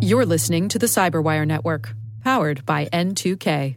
You're listening to the Cyberwire Network, powered by N2K.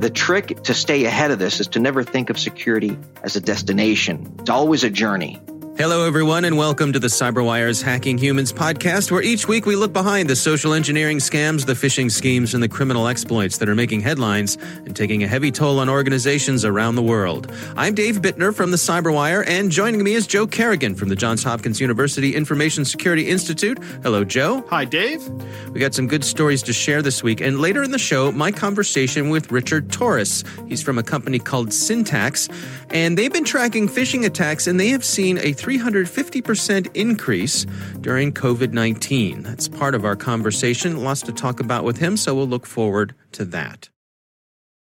The trick to stay ahead of this is to never think of security as a destination. It's always a journey. Hello, everyone, and welcome to the CyberWire's Hacking Humans podcast, where each week we look behind the social engineering scams, the phishing schemes, and the criminal exploits that are making headlines and taking a heavy toll on organizations around the world. I'm Dave Bittner from the CyberWire, and joining me is Joe Carrigan from the Johns Hopkins University Information Security Institute. Hello, Joe. Hi, Dave. We got some good stories to share this week, and later in the show, my conversation with Richard Torres. He's from a company called Syntax, and they've been tracking phishing attacks, and they have seen a 350% increase during COVID 19. That's part of our conversation. Lots to talk about with him, so we'll look forward to that.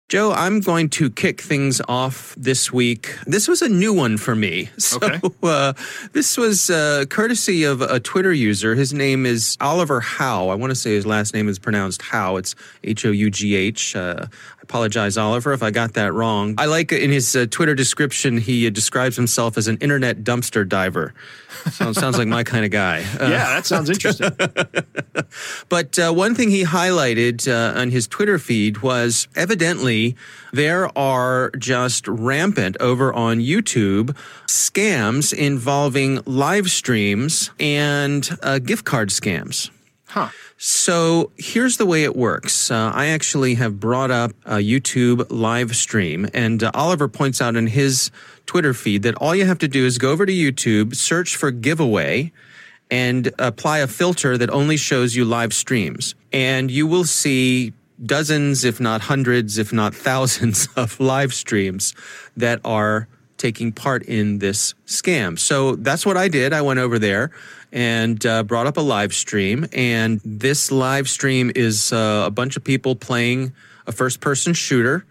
Joe, I'm going to kick things off this week. This was a new one for me. So, Okay. uh, this was uh, courtesy of a Twitter user. His name is Oliver Hough. I want to say his last name is pronounced Howe. It's H O U G H. Uh, apologize, Oliver, if I got that wrong. I like in his uh, Twitter description, he uh, describes himself as an internet dumpster diver. Sounds, sounds like my kind of guy. Uh, Yeah, that sounds interesting. but uh, one thing he highlighted uh, on his Twitter feed was evidently there are just rampant over on YouTube scams involving live streams and uh, gift card scams. Huh. So here's the way it works. Uh, I actually have brought up a YouTube live stream, and uh, Oliver points out in his Twitter feed that all you have to do is go over to YouTube, search for giveaway, and apply a filter that only shows you live streams. And you will see dozens, if not hundreds, if not thousands of live streams that are taking part in this scam. So that's what I did. I went over there and uh, brought up a live stream. And this live stream is uh, a bunch of people playing a first person shooter.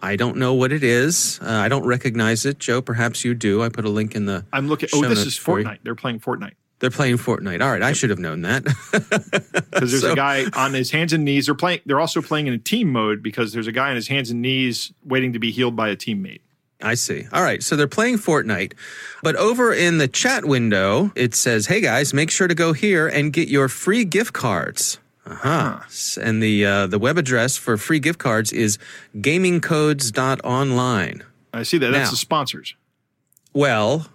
I don't know what it is. Uh, I don't recognize it. Joe, perhaps you do. I put a link in the. I'm looking. Oh, this is for. Fortnite. They're playing Fortnite They're playing Fortnite. All right, I should have known that. because there's So- a guy on his hands and knees. They're playing. They're also playing in a team mode because there's a guy on his hands and knees waiting to be healed by a teammate. I see. All right. So they're playing Fortnite. But over in the chat window, it says, hey guys, make sure to go here and get your free gift cards. Uh-huh. And the uh, the web address for free gift cards is gamingcodes.online. I see that. That's Now. the sponsors. Well,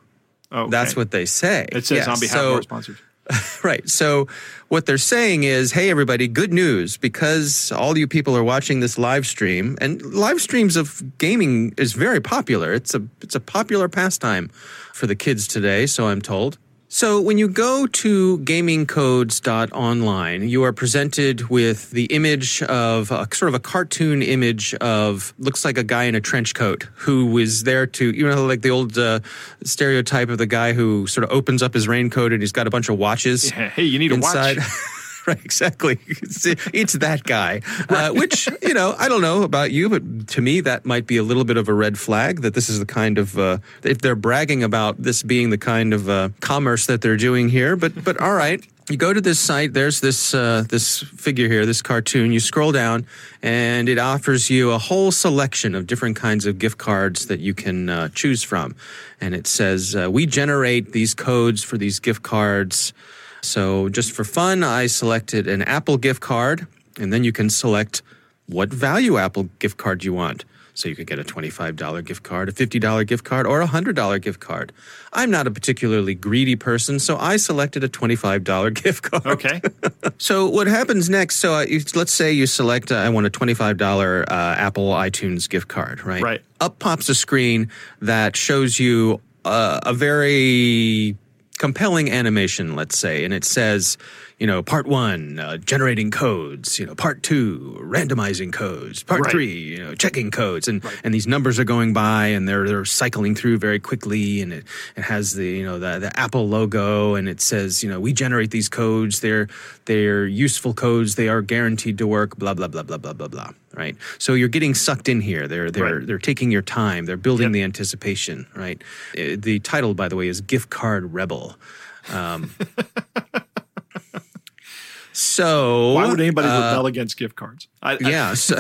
Oh, okay. that's what they say. it says Yes. on behalf So- of our sponsors. Right. So what they're saying is, hey, everybody, good news because all you people are watching this live stream, and live streams of gaming is very popular. It's a it's a popular pastime for the kids today, so I'm told. So when you go to gamingcodes.online, you are presented with the image of a, sort of a cartoon image of looks like a guy in a trench coat who is there to you know like the old uh, stereotype of the guy who sort of opens up his raincoat and he's got a bunch of watches Yeah, hey, you need a inside. watch. right, exactly. It's, it's that guy. Uh, which, you know, I don't know about you, but to me, that might be a little bit of a red flag that this is the kind of, uh, if they're bragging about this being the kind of uh, commerce that they're doing here. But, but all right. You go to this site. There's this uh, this figure here, this cartoon. You scroll down, and it offers you a whole selection of different kinds of gift cards that you can uh, choose from. And it says, uh, "We generate these codes for these gift cards." So just for fun, I selected an Apple gift card, and then you can select what value Apple gift card you want. So you could get a $25 gift card, a $50 gift card, or a $100 gift card. I'm not a particularly greedy person, so I selected a $25 gift card. Okay. So what happens next? So uh, let's say you select, uh, I want a twenty-five dollar uh, Apple iTunes gift card, right? Right. Up pops a screen that shows you uh, a very compelling animation, let's say, and it says, you know, part one, uh, generating codes. You know, part two, randomizing codes. Part Right. three, you know, checking codes. And and these numbers are going by, and they're they're cycling through very quickly, and it it has the you know the the Apple logo, and it says, you know, we generate these codes. They're they're useful codes. They are guaranteed to work. Blah blah blah blah blah blah blah. Right. So you're getting sucked in here. They're they're Right. they're taking your time. They're building Yep. the anticipation. Right. Uh, The title, by the way, is Gift Card Rebel. Um, So Why would anybody uh, rebel against gift cards? I, I- yeah. So,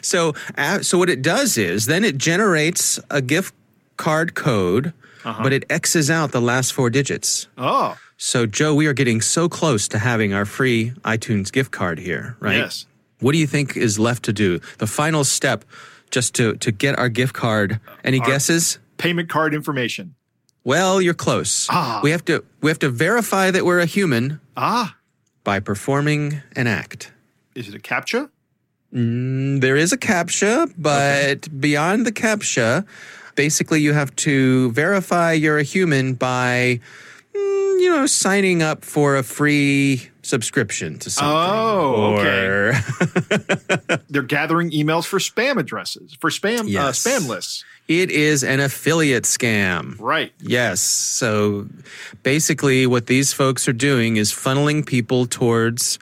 so, uh, so what it does is then it generates a gift card code, Uh-huh. but it X's out the last four digits. oh, So, Joe, we are getting so close to having our free iTunes gift card here, right? yes. What do you think is left to do? The final step just to, to get our gift card. Any guesses? Payment card information. Well, you're close. Ah. We have to we have to verify that we're a human Ah, by performing an act. is it a captcha? Mm, There is a CAPTCHA, but beyond the CAPTCHA, basically you have to verify you're a human by, mm, you know, signing up for a free subscription to something. Oh, okay. Or They're gathering emails for spam addresses, for spam Yes. uh, spam lists. It is an affiliate scam. Right. Yes. So basically, what these folks are doing is funneling people towards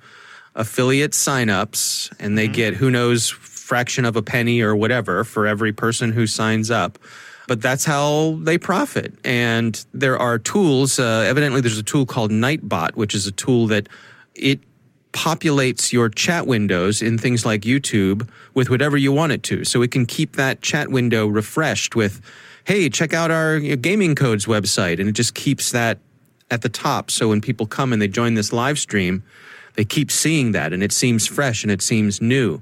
affiliate signups, and they get who knows fraction of a penny or whatever for every person who signs up. But that's how they profit. And there are tools. Uh, evidently, there's a tool called Nightbot, which is a tool that it populates your chat windows in things like YouTube with whatever you want it to. So it can keep that chat window refreshed with, hey, check out our gaming codes website. And it just keeps that at the top. So when people come and they join this live stream, they keep seeing that and it seems fresh and it seems new.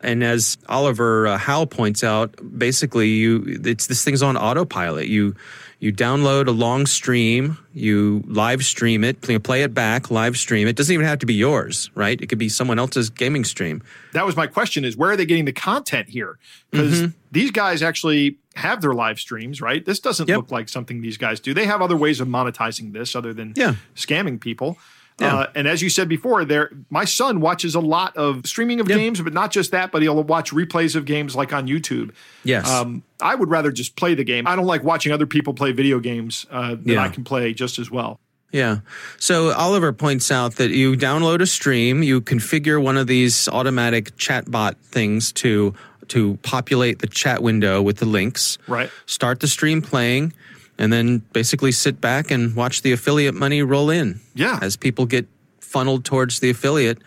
And as Oliver uh, Hough points out, basically you it's this thing's on autopilot. You you download a long stream, you live stream it, play it back, live stream it. Doesn't even have to be yours, right? It could be someone else's gaming stream. That was my question: is where are they getting the content here? Because Mm-hmm. these guys actually have their live streams, right? This doesn't Yep. look like something these guys do. They have other ways of monetizing this other than Yeah. scamming people. Uh, and as you said before, there my son watches a lot of streaming of Yeah. games, but not just that, but he'll watch replays of games like on YouTube. Yes. Um, I would rather just play the game. I don't like watching other people play video games uh, that Yeah. I can play just as well. Yeah. So Oliver points out that you download a stream, you configure one of these automatic chatbot things to to populate the chat window with the links. Right. Start the stream playing and then basically sit back and watch the affiliate money roll in. Yeah. As people get funneled towards the affiliate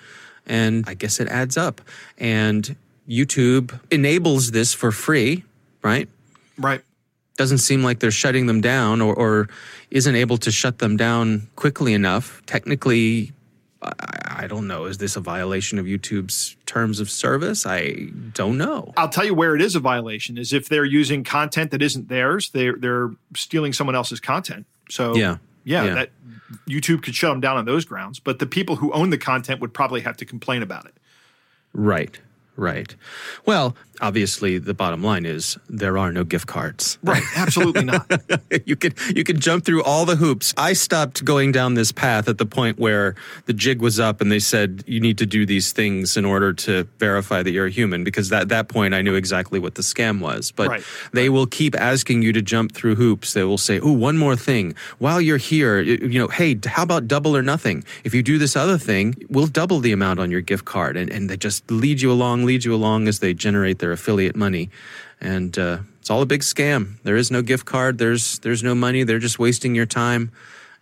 and I guess it adds up. And YouTube enables this for free, right? Right. doesn't seem like they're shutting them down or, or isn't able to shut them down quickly enough. Technically, I, I don't know. Is this a violation of YouTube's terms of service? I don't know. I'll tell you where it is a violation is if they're using content that isn't theirs, they're they're stealing someone else's content. So Yeah. yeah, Yeah. that YouTube could shut them down on those grounds. But the people who own the content would probably have to complain about it. Right. Right. Well, obviously, the bottom line is there are no gift cards. Right. Absolutely not. you could you could jump through all the hoops. I stopped going down this path at the point where the jig was up and they said you need to do these things in order to verify that you're a human because at that point I knew exactly what the scam was. But Right. they will keep asking you to jump through hoops. They will say, "Oh, one more thing. While you're here, you know, hey, how about double or nothing? If you do this other thing, we'll double the amount on your gift card." And and they just lead you along, lead you along as they generate their affiliate money. And uh, it's all a big scam. There is no gift card. There's there's no money. They're just wasting your time,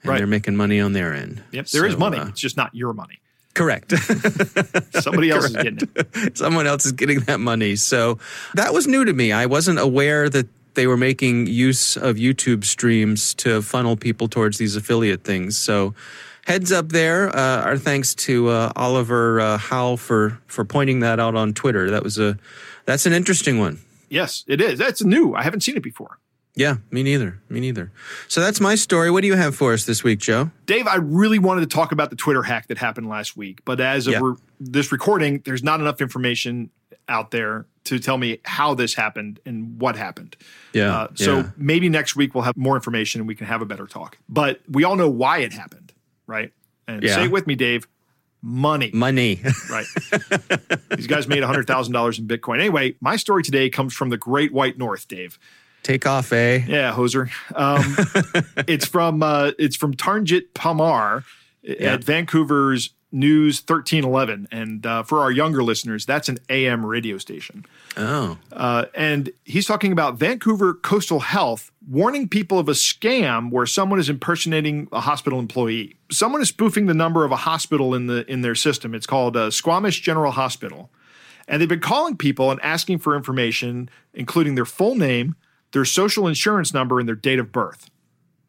and Right. they're making money on their end. Yep. There is So, money. uh, it's just not your money. correct. Somebody else is getting it. Someone else is getting that money. So that was new to me. I wasn't aware that they were making use of YouTube streams to funnel people towards these affiliate things. So heads up there. Uh, our thanks to uh, Oliver uh, Hough for for pointing that out on Twitter. That was a that's an interesting one. Yes, it is. That's new. I haven't seen it before. Yeah, me neither. Me neither. So that's my story. What do you have for us this week, Joe? Dave, I really wanted to talk about the Twitter hack that happened last week, but as of Yeah. re- this recording, there's not enough information out there to tell me how this happened and what happened. Yeah, Uh, so yeah. maybe next week we'll have more information and we can have a better talk. But we all know why it happened, right? And Yeah. say it with me, Dave. Money. Money. Right. These guys made $100,000 in Bitcoin. Anyway, my story today comes from the Great White North, Dave. Take off, eh? Yeah, hoser. Um, it's from uh, it's from Tarnjit Parmar Yeah. at Vancouver's News 1311, and uh, for our younger listeners, that's an AM radio station. Oh. Uh, and he's talking about Vancouver Coastal Health warning people of a scam where someone is impersonating a hospital employee. Someone is spoofing the number of a hospital in the in their system. It's called uh, Squamish General Hospital, and they've been calling people and asking for information, including their full name, their social insurance number, and their date of birth.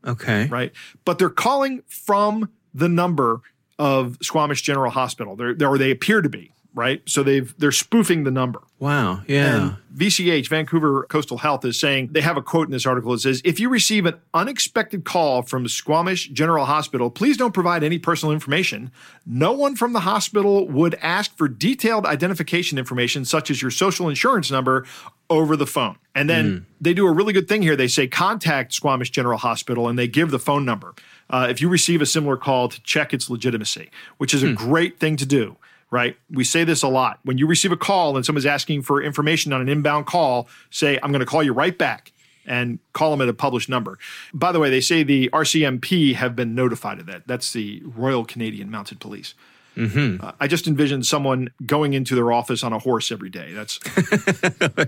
Okay. Right, but they're calling from the number of Squamish General Hospital. They're, they're, or they appear to be right? So they've they're spoofing the number. Wow. Yeah. And VCH, Vancouver Coastal Health, is saying they have a quote in this article. that says, "If you receive an unexpected call from Squamish General Hospital, please don't provide any personal information. No one from the hospital would ask for detailed identification information, such as your social insurance number." Over the phone. And then mm. they do a really good thing here. They say contact Squamish General Hospital and they give the phone number. Uh, if you receive a similar call to check its legitimacy, which is a mm. great thing to do right? We say this a lot. When you receive a call and someone's asking for information on an inbound call, say, I'm going to call you right back and call them at a published number. By the way, they say the RCMP have been notified of that. That's the Royal Canadian Mounted Police. Mm-hmm. Uh, I just envision someone going into their office on a horse every day. That's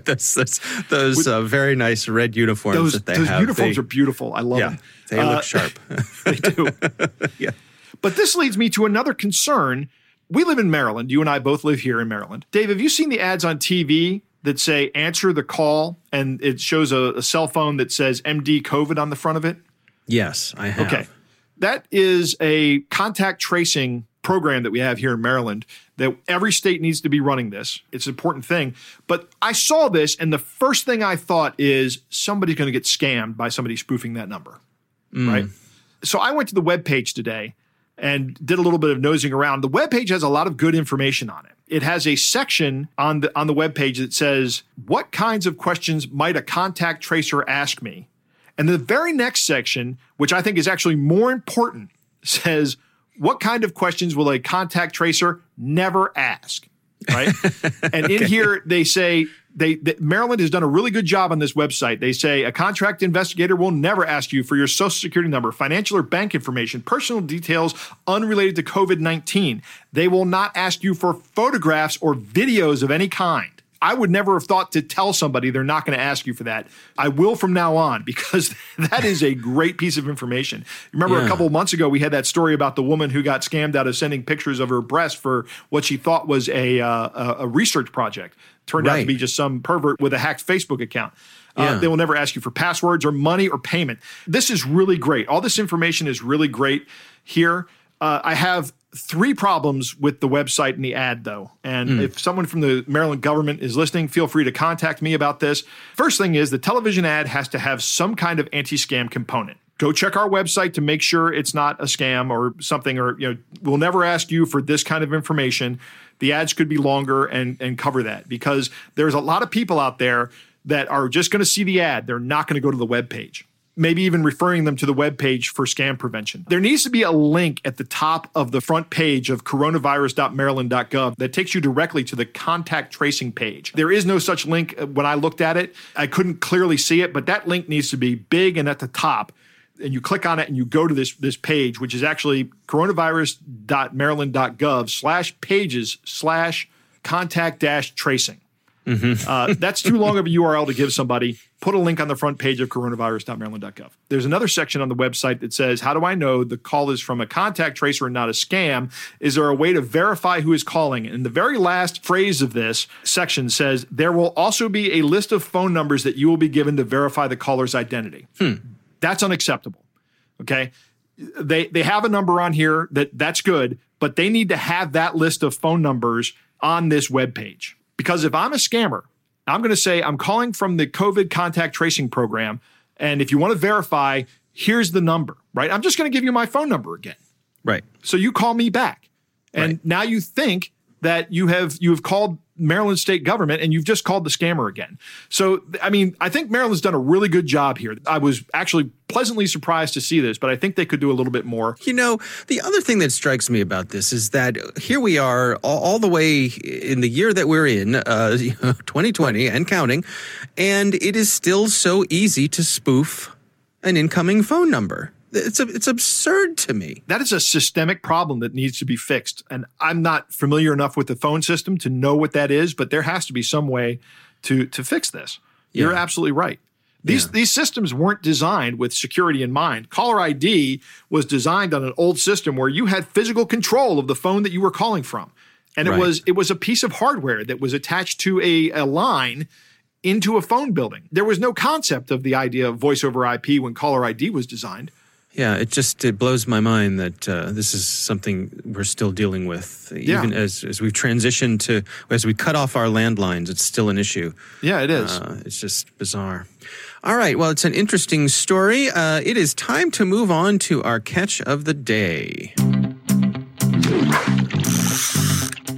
that's, that's, those with, uh, very nice red uniforms those, that they those have. uniforms they, are beautiful. I love yeah, them. They uh, look sharp. they do. yeah. But this leads me to another concern we live in Maryland. You and I both live here in Maryland. Dave, have you seen the ads on TV that say answer the call and it shows a, a cell phone that says MD COVID on the front of it? Yes, I have. Okay. That is a contact tracing program that we have here in Maryland that every state needs to be running this. It's an important thing. But I saw this and the first thing I thought is somebody's going to get scammed by somebody spoofing that number. Mm. Right? So I went to the web page today and did a little bit of nosing around. The web page has a lot of good information on it. It has a section on the on the web page that says what kinds of questions might a contact tracer ask me. And the very next section, which I think is actually more important, says what kind of questions will a contact tracer never ask? Right? and okay. in here they say they, they, Maryland has done a really good job on this website. They say a contract investigator will never ask you for your social security number, financial or bank information, personal details unrelated to COVID 19. They will not ask you for photographs or videos of any kind. I would never have thought to tell somebody they're not going to ask you for that. I will from now on because that is a great piece of information. Remember yeah. a couple of months ago we had that story about the woman who got scammed out of sending pictures of her breast for what she thought was a uh, a research project. Turned right. out to be just some pervert with a hacked Facebook account. Uh, they will never ask you for passwords or money or payment. This is really great. All this information is really great here. Uh, I have three problems with the website and the ad, though. And mm. if someone from the Maryland government is listening, feel free to contact me about this. First thing is the television ad has to have some kind of anti scam component. Go check our website to make sure it's not a scam or something, or, you know, we'll never ask you for this kind of information. The ads could be longer and, and cover that because there's a lot of people out there that are just going to see the ad. They're not going to go to the web page maybe even referring them to the web page for scam prevention. There needs to be a link at the top of the front page of coronavirus.maryland.gov that takes you directly to the contact tracing page. There is no such link uh, when I looked at it. I couldn't clearly see it, but that link needs to be big and at the top. And you click on it and you go to this, this page, which is actually coronavirus.maryland.gov slash pages slash contact dash tracing. Mm-hmm. uh, that's too long of a URL to give somebody. Put a link on the front page of coronavirus.maryland.gov. There's another section on the website that says, How do I know the call is from a contact tracer and not a scam? Is there a way to verify who is calling? And the very last phrase of this section says, There will also be a list of phone numbers that you will be given to verify the caller's identity. Hmm. That's unacceptable. Okay. They, they have a number on here that that's good, but they need to have that list of phone numbers on this web page. Because if I'm a scammer, I'm going to say I'm calling from the COVID contact tracing program. And if you want to verify, here's the number, right? I'm just going to give you my phone number again. Right. So you call me back. And right. now you think that you have you have called Maryland state government and you've just called the scammer again. So, I mean, I think Maryland's done a really good job here. I was actually pleasantly surprised to see this, but I think they could do a little bit more. You know, the other thing that strikes me about this is that here we are all, all the way in the year that we're in, uh, 2020 and counting, and it is still so easy to spoof an incoming phone number it's a, it's absurd to me. That is a systemic problem that needs to be fixed. And I'm not familiar enough with the phone system to know what that is, but there has to be some way to to fix this. Yeah. You're absolutely right. These Yeah. these systems weren't designed with security in mind. Caller ID was designed on an old system where you had physical control of the phone that you were calling from. And it Right. was it was a piece of hardware that was attached to a, a line into a phone building. There was no concept of the idea of voice over IP when caller ID was designed. Yeah, it just it blows my mind that uh, this is something we're still dealing with, Yeah. even as as we've transitioned to as we cut off our landlines. It's still an issue. Yeah, it is. Uh, it's just bizarre. All right, well, it's an interesting story. Uh, it is time to move on to our catch of the day.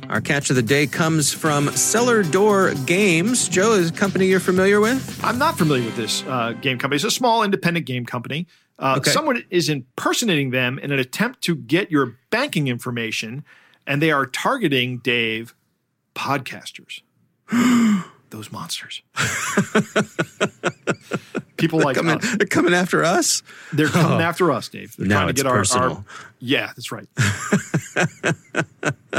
Our catch of the day comes from Cellar Door Games. Joe is a company you're familiar with. I'm not familiar with this uh, game company. It's a small independent game company. Uh, Okay. Someone is impersonating them in an attempt to get your banking information, and they are targeting Dave podcasters. Those monsters. People are like Coming, us. they're coming after us. They're coming after us, Dave. They're Now trying to get our, our. Yeah, that's right.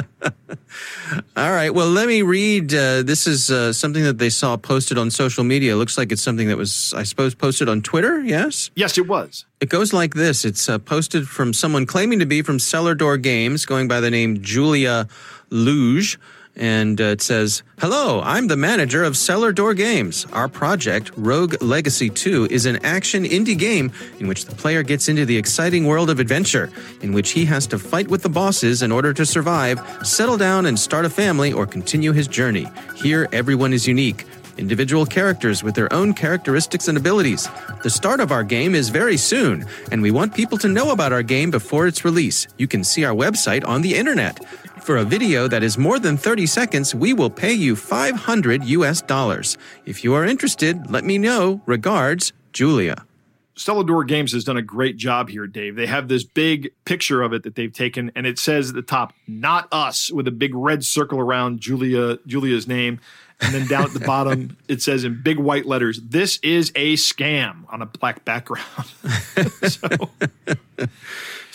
All right. Well, let me read. Uh, this is uh, something that they saw posted on social media. It looks like it's something that was, I suppose, posted on Twitter. Yes. Yes, it was. It goes like this. It's uh, posted from someone claiming to be from Cellar Door Games, going by the name Julia Luge. And uh, it says, Hello, I'm the manager of Cellar Door Games. Our project, Rogue Legacy 2, is an action indie game in which the player gets into the exciting world of adventure, in which he has to fight with the bosses in order to survive, settle down and start a family, or continue his journey. Here, everyone is unique individual characters with their own characteristics and abilities. The start of our game is very soon, and we want people to know about our game before its release. You can see our website on the internet. For a video that is more than 30 seconds, we will pay you 500 US dollars. If you are interested, let me know. Regards, Julia. Cellar Door Games has done a great job here, Dave. They have this big picture of it that they've taken, and it says at the top, "Not us," with a big red circle around Julia Julia's name, and then down at the bottom it says in big white letters, "This is a scam" on a black background. so,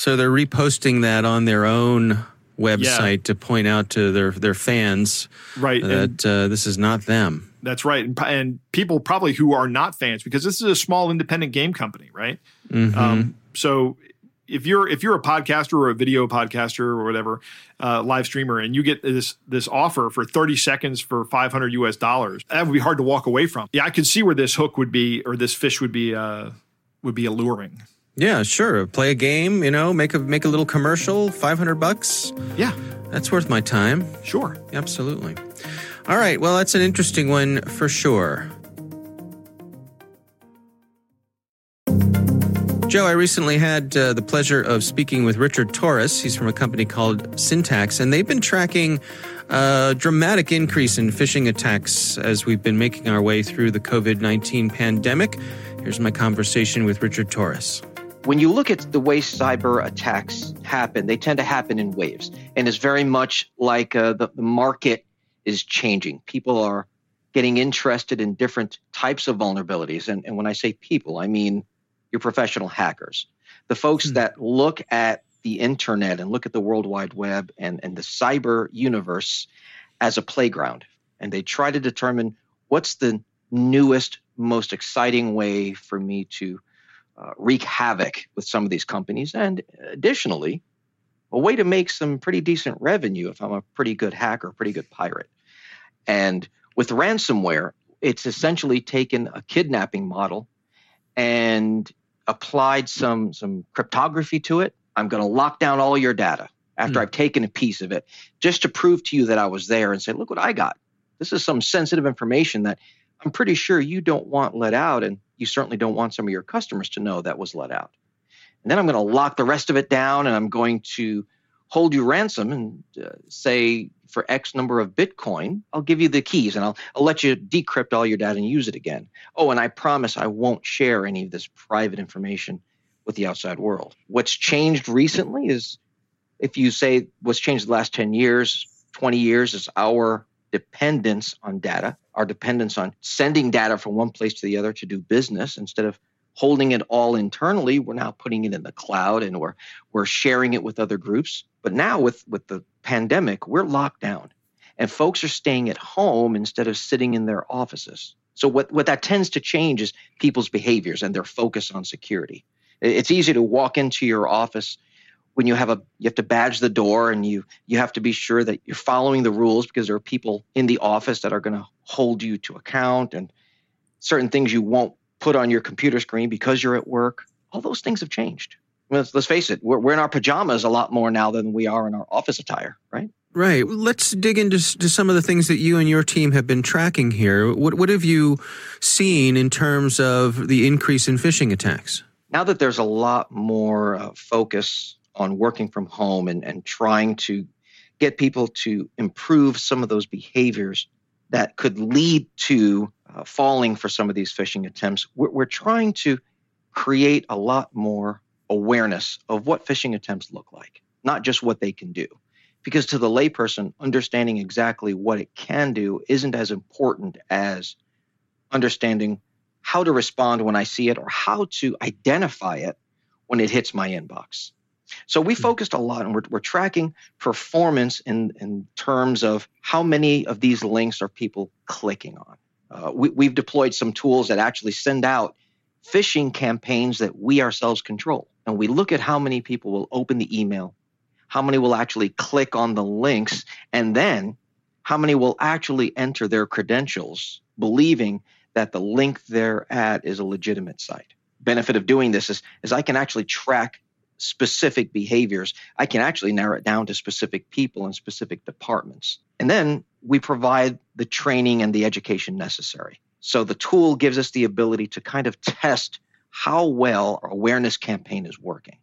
So they're reposting that on their own website to point out to their, their fans right, and that uh, this is not them. that's right, and, and people probably who are not fans because this is a small independent game company, right? Um, so if you're if you're a podcaster or a video podcaster or whatever uh, live streamer and you get this this offer for 30 seconds for 500 US dollars that would be hard to walk away from yeah I could see where this hook would be or this fish would be uh, would be alluring Yeah, sure. Play a game, you know, make a make a little commercial, 500 bucks. yeah That's worth my time. sure Absolutely. All right, well, that's an interesting one for sure. Joe, I recently had uh, the pleasure of speaking with Richard Torres. He's from a company called Syntax, and they've been tracking a dramatic increase in phishing attacks as we've been making our way through the COVID 19 pandemic. Here's my conversation with Richard Torres. When you look at the way cyber attacks happen, they tend to happen in waves. And it's very much like uh, the, the market is changing. People are getting interested in different types of vulnerabilities. And, and when I say people, I mean your professional hackers, the folks Hmm. that look at the internet and look at the World Wide Web and, and the cyber universe as a playground. And they try to determine what's the newest, most exciting way for me to uh, wreak havoc with some of these companies. And additionally, a way to make some pretty decent revenue if I'm a pretty good hacker, pretty good pirate. And with ransomware, it's essentially taken a kidnapping model and applied some some cryptography to it. I'm going to lock down all your data after Hmm. I've taken a piece of it just to prove to you that I was there and say, look what I got. This is some sensitive information that I'm pretty sure you don't want let out, and you certainly don't want some of your customers to know that was let out. And then I'm going to lock the rest of it down, and I'm going to hold you ransom and uh, say for X number of Bitcoin, I'll give you the keys and I'll, I'll let you decrypt all your data and use it again. Oh, and I promise I won't share any of this private information with the outside world. What's changed recently is if you say what's changed the last 10 years, 20 years is our dependence on data, our dependence on sending data from one place to the other to do business instead of holding it all internally. We're now putting it in the cloud and we're we're sharing it with other groups. But now with with the pandemic, we're locked down. And folks are staying at home instead of sitting in their offices. So what, what that tends to change is people's behaviors and their focus on security. It's easy to walk into your office when you have a you have to badge the door and you you have to be sure that you're following the rules because there are people in the office that are going to hold you to account and certain things you won't put on your computer screen because you're at work. All those things have changed. Let's, let's face it, we're, we're in our pajamas a lot more now than we are in our office attire, right? Right. Let's dig into some of the things that you and your team have been tracking here. What, what have you seen in terms of the increase in phishing attacks? Now that there's a lot more uh, focus on working from home and, and trying to get people to improve some of those behaviors that could lead to uh, falling for some of these phishing attempts, we're, we're trying to create a lot more awareness of what phishing attempts look like, not just what they can do. Because to the layperson, understanding exactly what it can do isn't as important as understanding how to respond when I see it or how to identify it when it hits my inbox. So we hmm. focused a lot and we're, we're tracking performance in, in terms of how many of these links are people clicking on. Uh, we, we've deployed some tools that actually send out phishing campaigns that we ourselves control. And we look at how many people will open the email, how many will actually click on the links, and then how many will actually enter their credentials believing that the link they're at is a legitimate site. Benefit of doing this is, is I can actually track specific behaviors. I can actually narrow it down to specific people and specific departments. And then we provide the training and the education necessary. So the tool gives us the ability to kind of test how well our awareness campaign is working.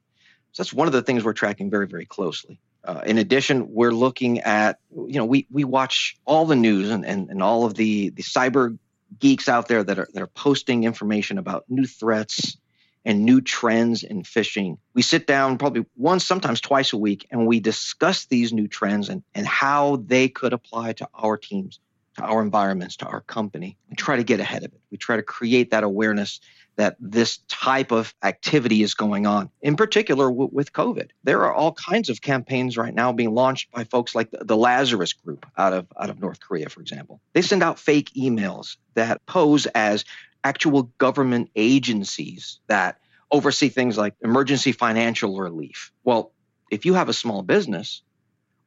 So that's one of the things we're tracking very, very closely. Uh, in addition, we're looking at, you know, we, we watch all the news and, and, and all of the, the cyber geeks out there that are, that are posting information about new threats and new trends in phishing. We sit down probably once, sometimes twice a week, and we discuss these new trends and, and how they could apply to our teams, to our environments, to our company. We try to get ahead of it. We try to create that awareness that this type of activity is going on, in particular w- with COVID. There are all kinds of campaigns right now being launched by folks like the, the, Lazarus Group out of, out of North Korea, for example. They send out fake emails that pose as actual government agencies that oversee things like emergency financial relief. Well, if you have a small business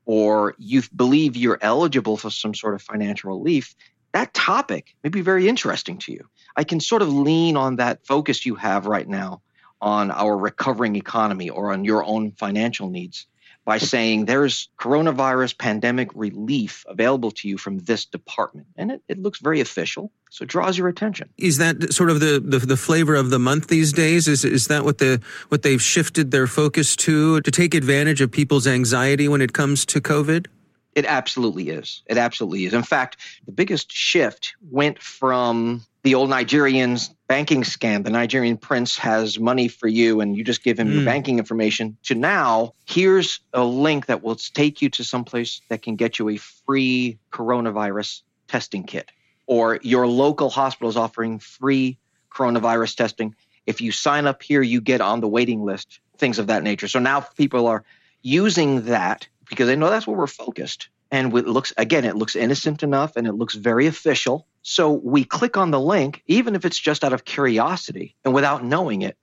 or you believe you're eligible for some sort of financial relief, that topic may be very interesting to you. I can sort of lean on that focus you have right now on our recovering economy or on your own financial needs by saying there's coronavirus pandemic relief available to you from this department. And it, it looks very official, so it draws your attention. Is that sort of the, the, the, flavor of the month these days? Is, is that what, the, what they've shifted their focus to, to take advantage of people's anxiety when it comes to COVID? It absolutely is. It absolutely is. In fact, the biggest shift went from the old Nigerians banking scam. The Nigerian prince has money for you and you just give him mm. your hmm. banking information to now here's a link that will take you to someplace that can get you a free coronavirus testing kit or your local hospital is offering free coronavirus testing. If you sign up here, you get on the waiting list, things of that nature. So now people are using that because they know that's where we're focused. And it looks, again, it looks innocent enough and it looks very official. So we click on the link, even if it's just out of curiosity and without knowing it.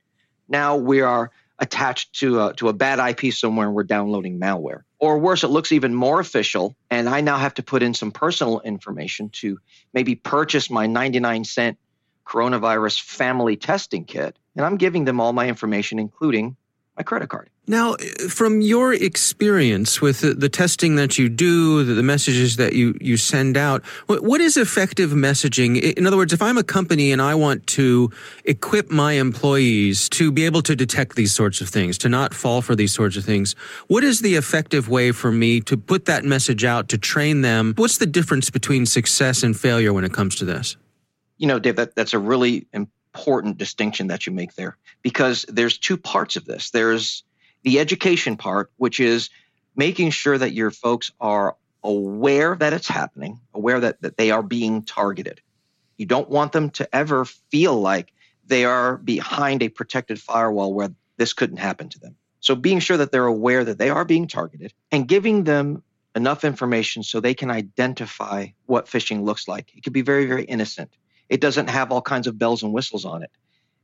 Now we are attached to a, to a bad IP somewhere and we're downloading malware. Or worse, it looks even more official. And I now have to put in some personal information to maybe purchase my 99 cent coronavirus family testing kit. And I'm giving them all my information, including my credit card. Now, from your experience with the, the testing that you do, the, the, messages that you, you send out, what, what is effective messaging? In other words, if I'm a company and I want to equip my employees to be able to detect these sorts of things, to not fall for these sorts of things, what is the effective way for me to put that message out, to train them? What's the difference between success and failure when it comes to this? You know, Dave, that, that's a really important important distinction that you make there because there's two parts of this. There's the education part, which is making sure that your folks are aware that it's happening, aware that, that they are being targeted. You don't want them to ever feel like they are behind a protected firewall where this couldn't happen to them. So being sure that they're aware that they are being targeted and giving them enough information so they can identify what phishing looks like. It could be very, very innocent. It doesn't have all kinds of bells and whistles on it.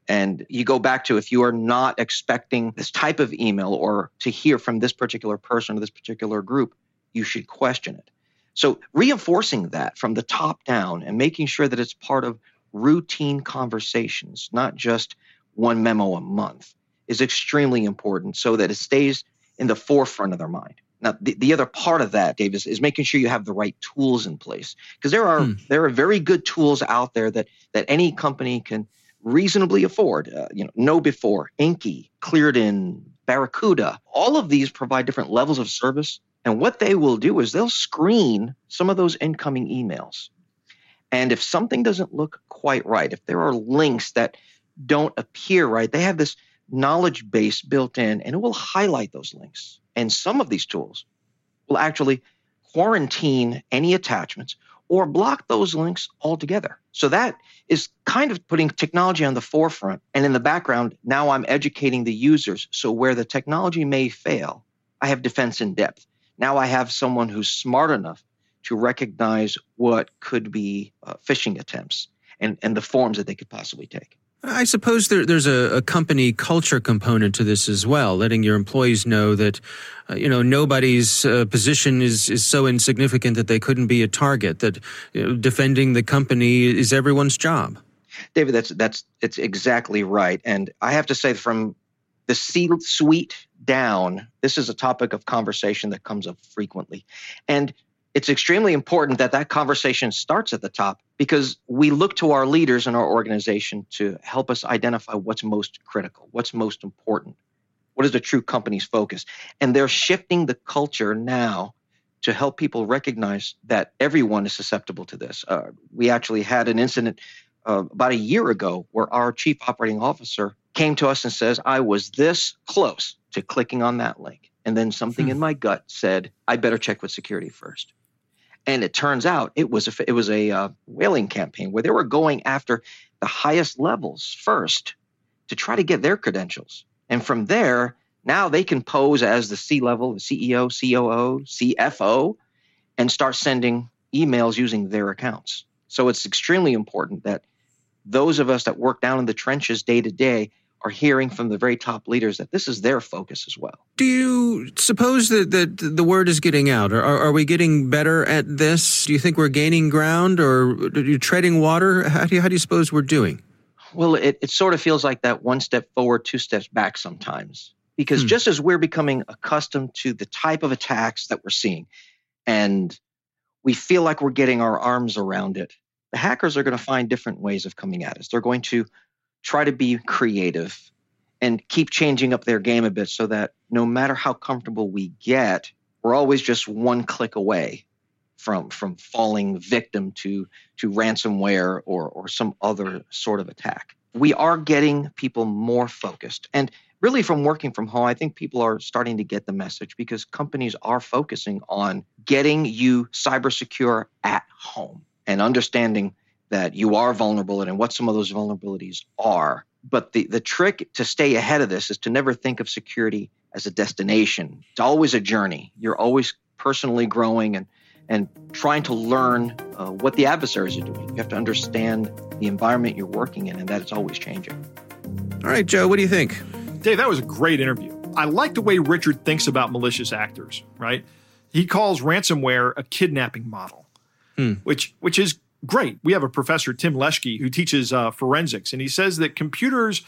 And you go back to if you are not expecting this type of email or to hear from this particular person or this particular group, you should question it. So, reinforcing that from the top down and making sure that it's part of routine conversations, not just one memo a month, is extremely important so that it stays in the forefront of their mind. Now, the, the other part of that, Dave, is, is making sure you have the right tools in place because there are hmm. there are very good tools out there that that any company can reasonably afford. Uh, you know, KnowBe4, Inky, Cleared-In, Barracuda. All of these provide different levels of service, and what they will do is they'll screen some of those incoming emails. And if something doesn't look quite right, if there are links that don't appear right, they have this knowledge base built in, and it will highlight those links. And some of these tools will actually quarantine any attachments or block those links altogether. So that is kind of putting technology on the forefront. And in the background, now I'm educating the users. So where the technology may fail, I have defense in depth. Now I have someone who's smart enough to recognize what could be uh, phishing attempts and, and the forms that they could possibly take. I suppose there, there's a, a, company culture component to this as well, letting your employees know that, uh, you know, nobody's uh, position is, is so insignificant that they couldn't be a target, that you know, defending the company is everyone's job. David, that's, that's, it's exactly right. And I have to say from the C-suite down, this is a topic of conversation that comes up frequently. And it's extremely important that that conversation starts at the top because we look to our leaders in our organization to help us identify what's most critical, what's most important, what is the true company's focus. And they're shifting the culture now to help people recognize that everyone is susceptible to this. Uh, we actually had an incident uh, about a year ago where our chief operating officer came to us and says, I was this close to clicking on that link. And then something hmm. in my gut said, I better check with security first. And it turns out it was a, it was a uh, whaling campaign where they were going after the highest levels first to try to get their credentials. And from there, now they can pose as the C level, the CEO, COO, CFO, and start sending emails using their accounts. So it's extremely important that those of us that work down in the trenches day to day are hearing from the very top leaders that this is their focus as well. Do you suppose that, that the word is getting out? Are, are we getting better at this? Do you think we're gaining ground or are you treading water? How do you, how do you suppose we're doing? Well, it, it sort of feels like that one step forward, two steps back sometimes. Because hmm. just as we're becoming accustomed to the type of attacks that we're seeing, and we feel like we're getting our arms around it, the hackers are going to find different ways of coming at us. They're going to try to be creative and keep changing up their game a bit so that no matter how comfortable we get, we're always just one click away from from falling victim to to ransomware or or some other sort of attack. We are getting people more focused. And really from working from home, I think people are starting to get the message because companies are focusing on getting you cyber secure at home and understanding that you are vulnerable and what some of those vulnerabilities are. But the, the trick to stay ahead of this is to never think of security as a destination. It's always a journey. You're always personally growing and, and trying to learn uh, what the adversaries are doing. You have to understand the environment you're working in and that it's always changing. All right, Joe, what do you think? Dave, that was a great interview. I like the way Richard thinks about malicious actors, right? He calls ransomware a kidnapping model, hmm. which which is great. We have a professor, Tim Leschke, who teaches uh, forensics, and he says that computers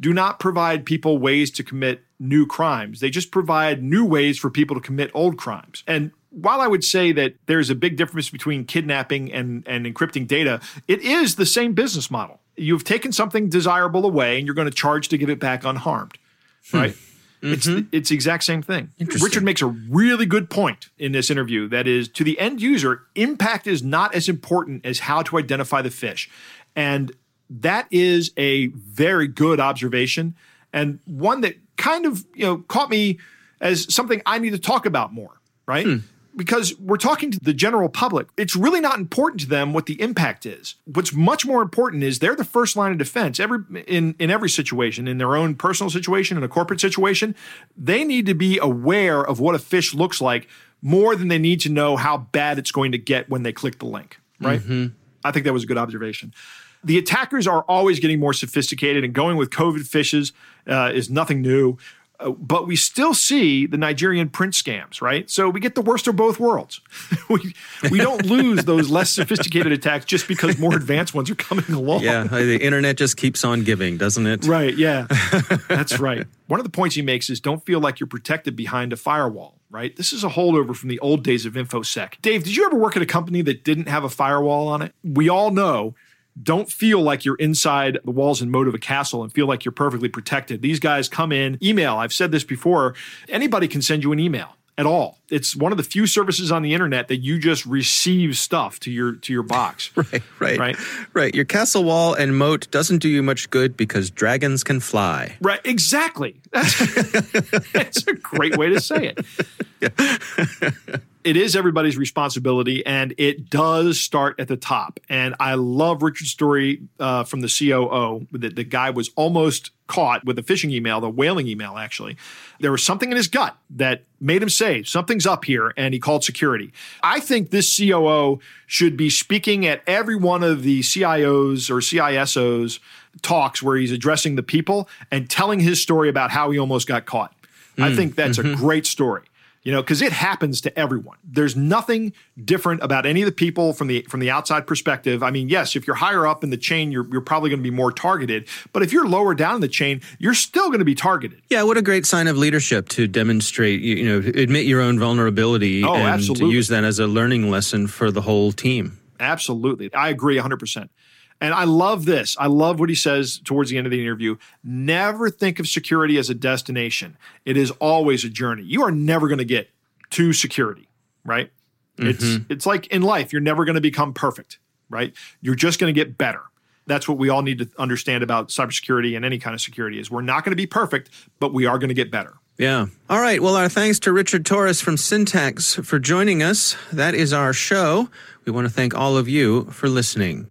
do not provide people ways to commit new crimes. They just provide new ways for people to commit old crimes. And while I would say that there's a big difference between kidnapping and, and encrypting data, it is the same business model. You've taken something desirable away and you're going to charge to give it back unharmed, hmm. Mm-hmm. It's the, it's the exact same thing. Richard makes a really good point in this interview. That is, to the end user, impact is not as important as how to identify the phish, and that is a very good observation and one that kind of you know caught me as something I need to talk about more. Right. Hmm because we're talking to the general public. It's really not important to them what the impact is. What's much more important is they're the first line of defense. Every in in every situation, in their own personal situation, in a corporate situation, they need to be aware of what a phish looks like more than they need to know how bad it's going to get when they click the link. Right. Mm-hmm. I think that was a good observation. The attackers are always getting more sophisticated, and going with COVID phishes uh, is nothing new. Uh, but we still see the Nigerian print scams, right? So we get the worst of both worlds. we, we don't lose those less sophisticated attacks just because more advanced ones are coming along. Yeah, the internet just keeps on giving, doesn't it? Right, yeah. That's right. One of the points he makes is don't feel like you're protected behind a firewall, right? This is a holdover from the old days of InfoSec. Dave, did you ever work at a company that didn't have a firewall on it? We all know don't feel like you're inside the walls and moat of a castle and feel like you're perfectly protected. These guys come in, email. I've said this before. Anybody can send you an email at all. It's one of the few services on the internet that you just receive stuff to your to your box. right, right, right, right. Your castle wall and moat doesn't do you much good because dragons can fly. Right, exactly. That's, that's a great way to say it. Yeah it is everybody's responsibility and it does start at the top. And I love Richard's story uh, from the COO that the guy was almost caught with a phishing email, the whaling email, actually. There was something in his gut that made him say, something's up here, and he called security. I think this COO should be speaking at every one of the CIOs or CISOs talks where he's addressing the people and telling his story about how he almost got caught. Mm, I think that's mm-hmm. a great story you know because it happens to everyone. There's nothing different about any of the people from the from the outside perspective. I mean yes if you're higher up in the chain you're, you're probably going to be more targeted but if you're lower down in the chain you're still going to be targeted. Yeah what a great sign of leadership to demonstrate you know admit your own vulnerability oh, and absolutely. to use that as a learning lesson for the whole team. Absolutely. I agree 100% and I love this. I love what he says towards the end of the interview. Never think of security as a destination. It is always a journey. You are never going to get to security, right? Mm-hmm. It's it's like in life, you're never going to become perfect, right? You're just going to get better. That's what we all need to understand about cybersecurity and any kind of security is we're not going to be perfect, but we are going to get better. Yeah. All right. Well, our thanks to Richard Torres from Syntax for joining us. That is our show. We want to thank all of you for listening.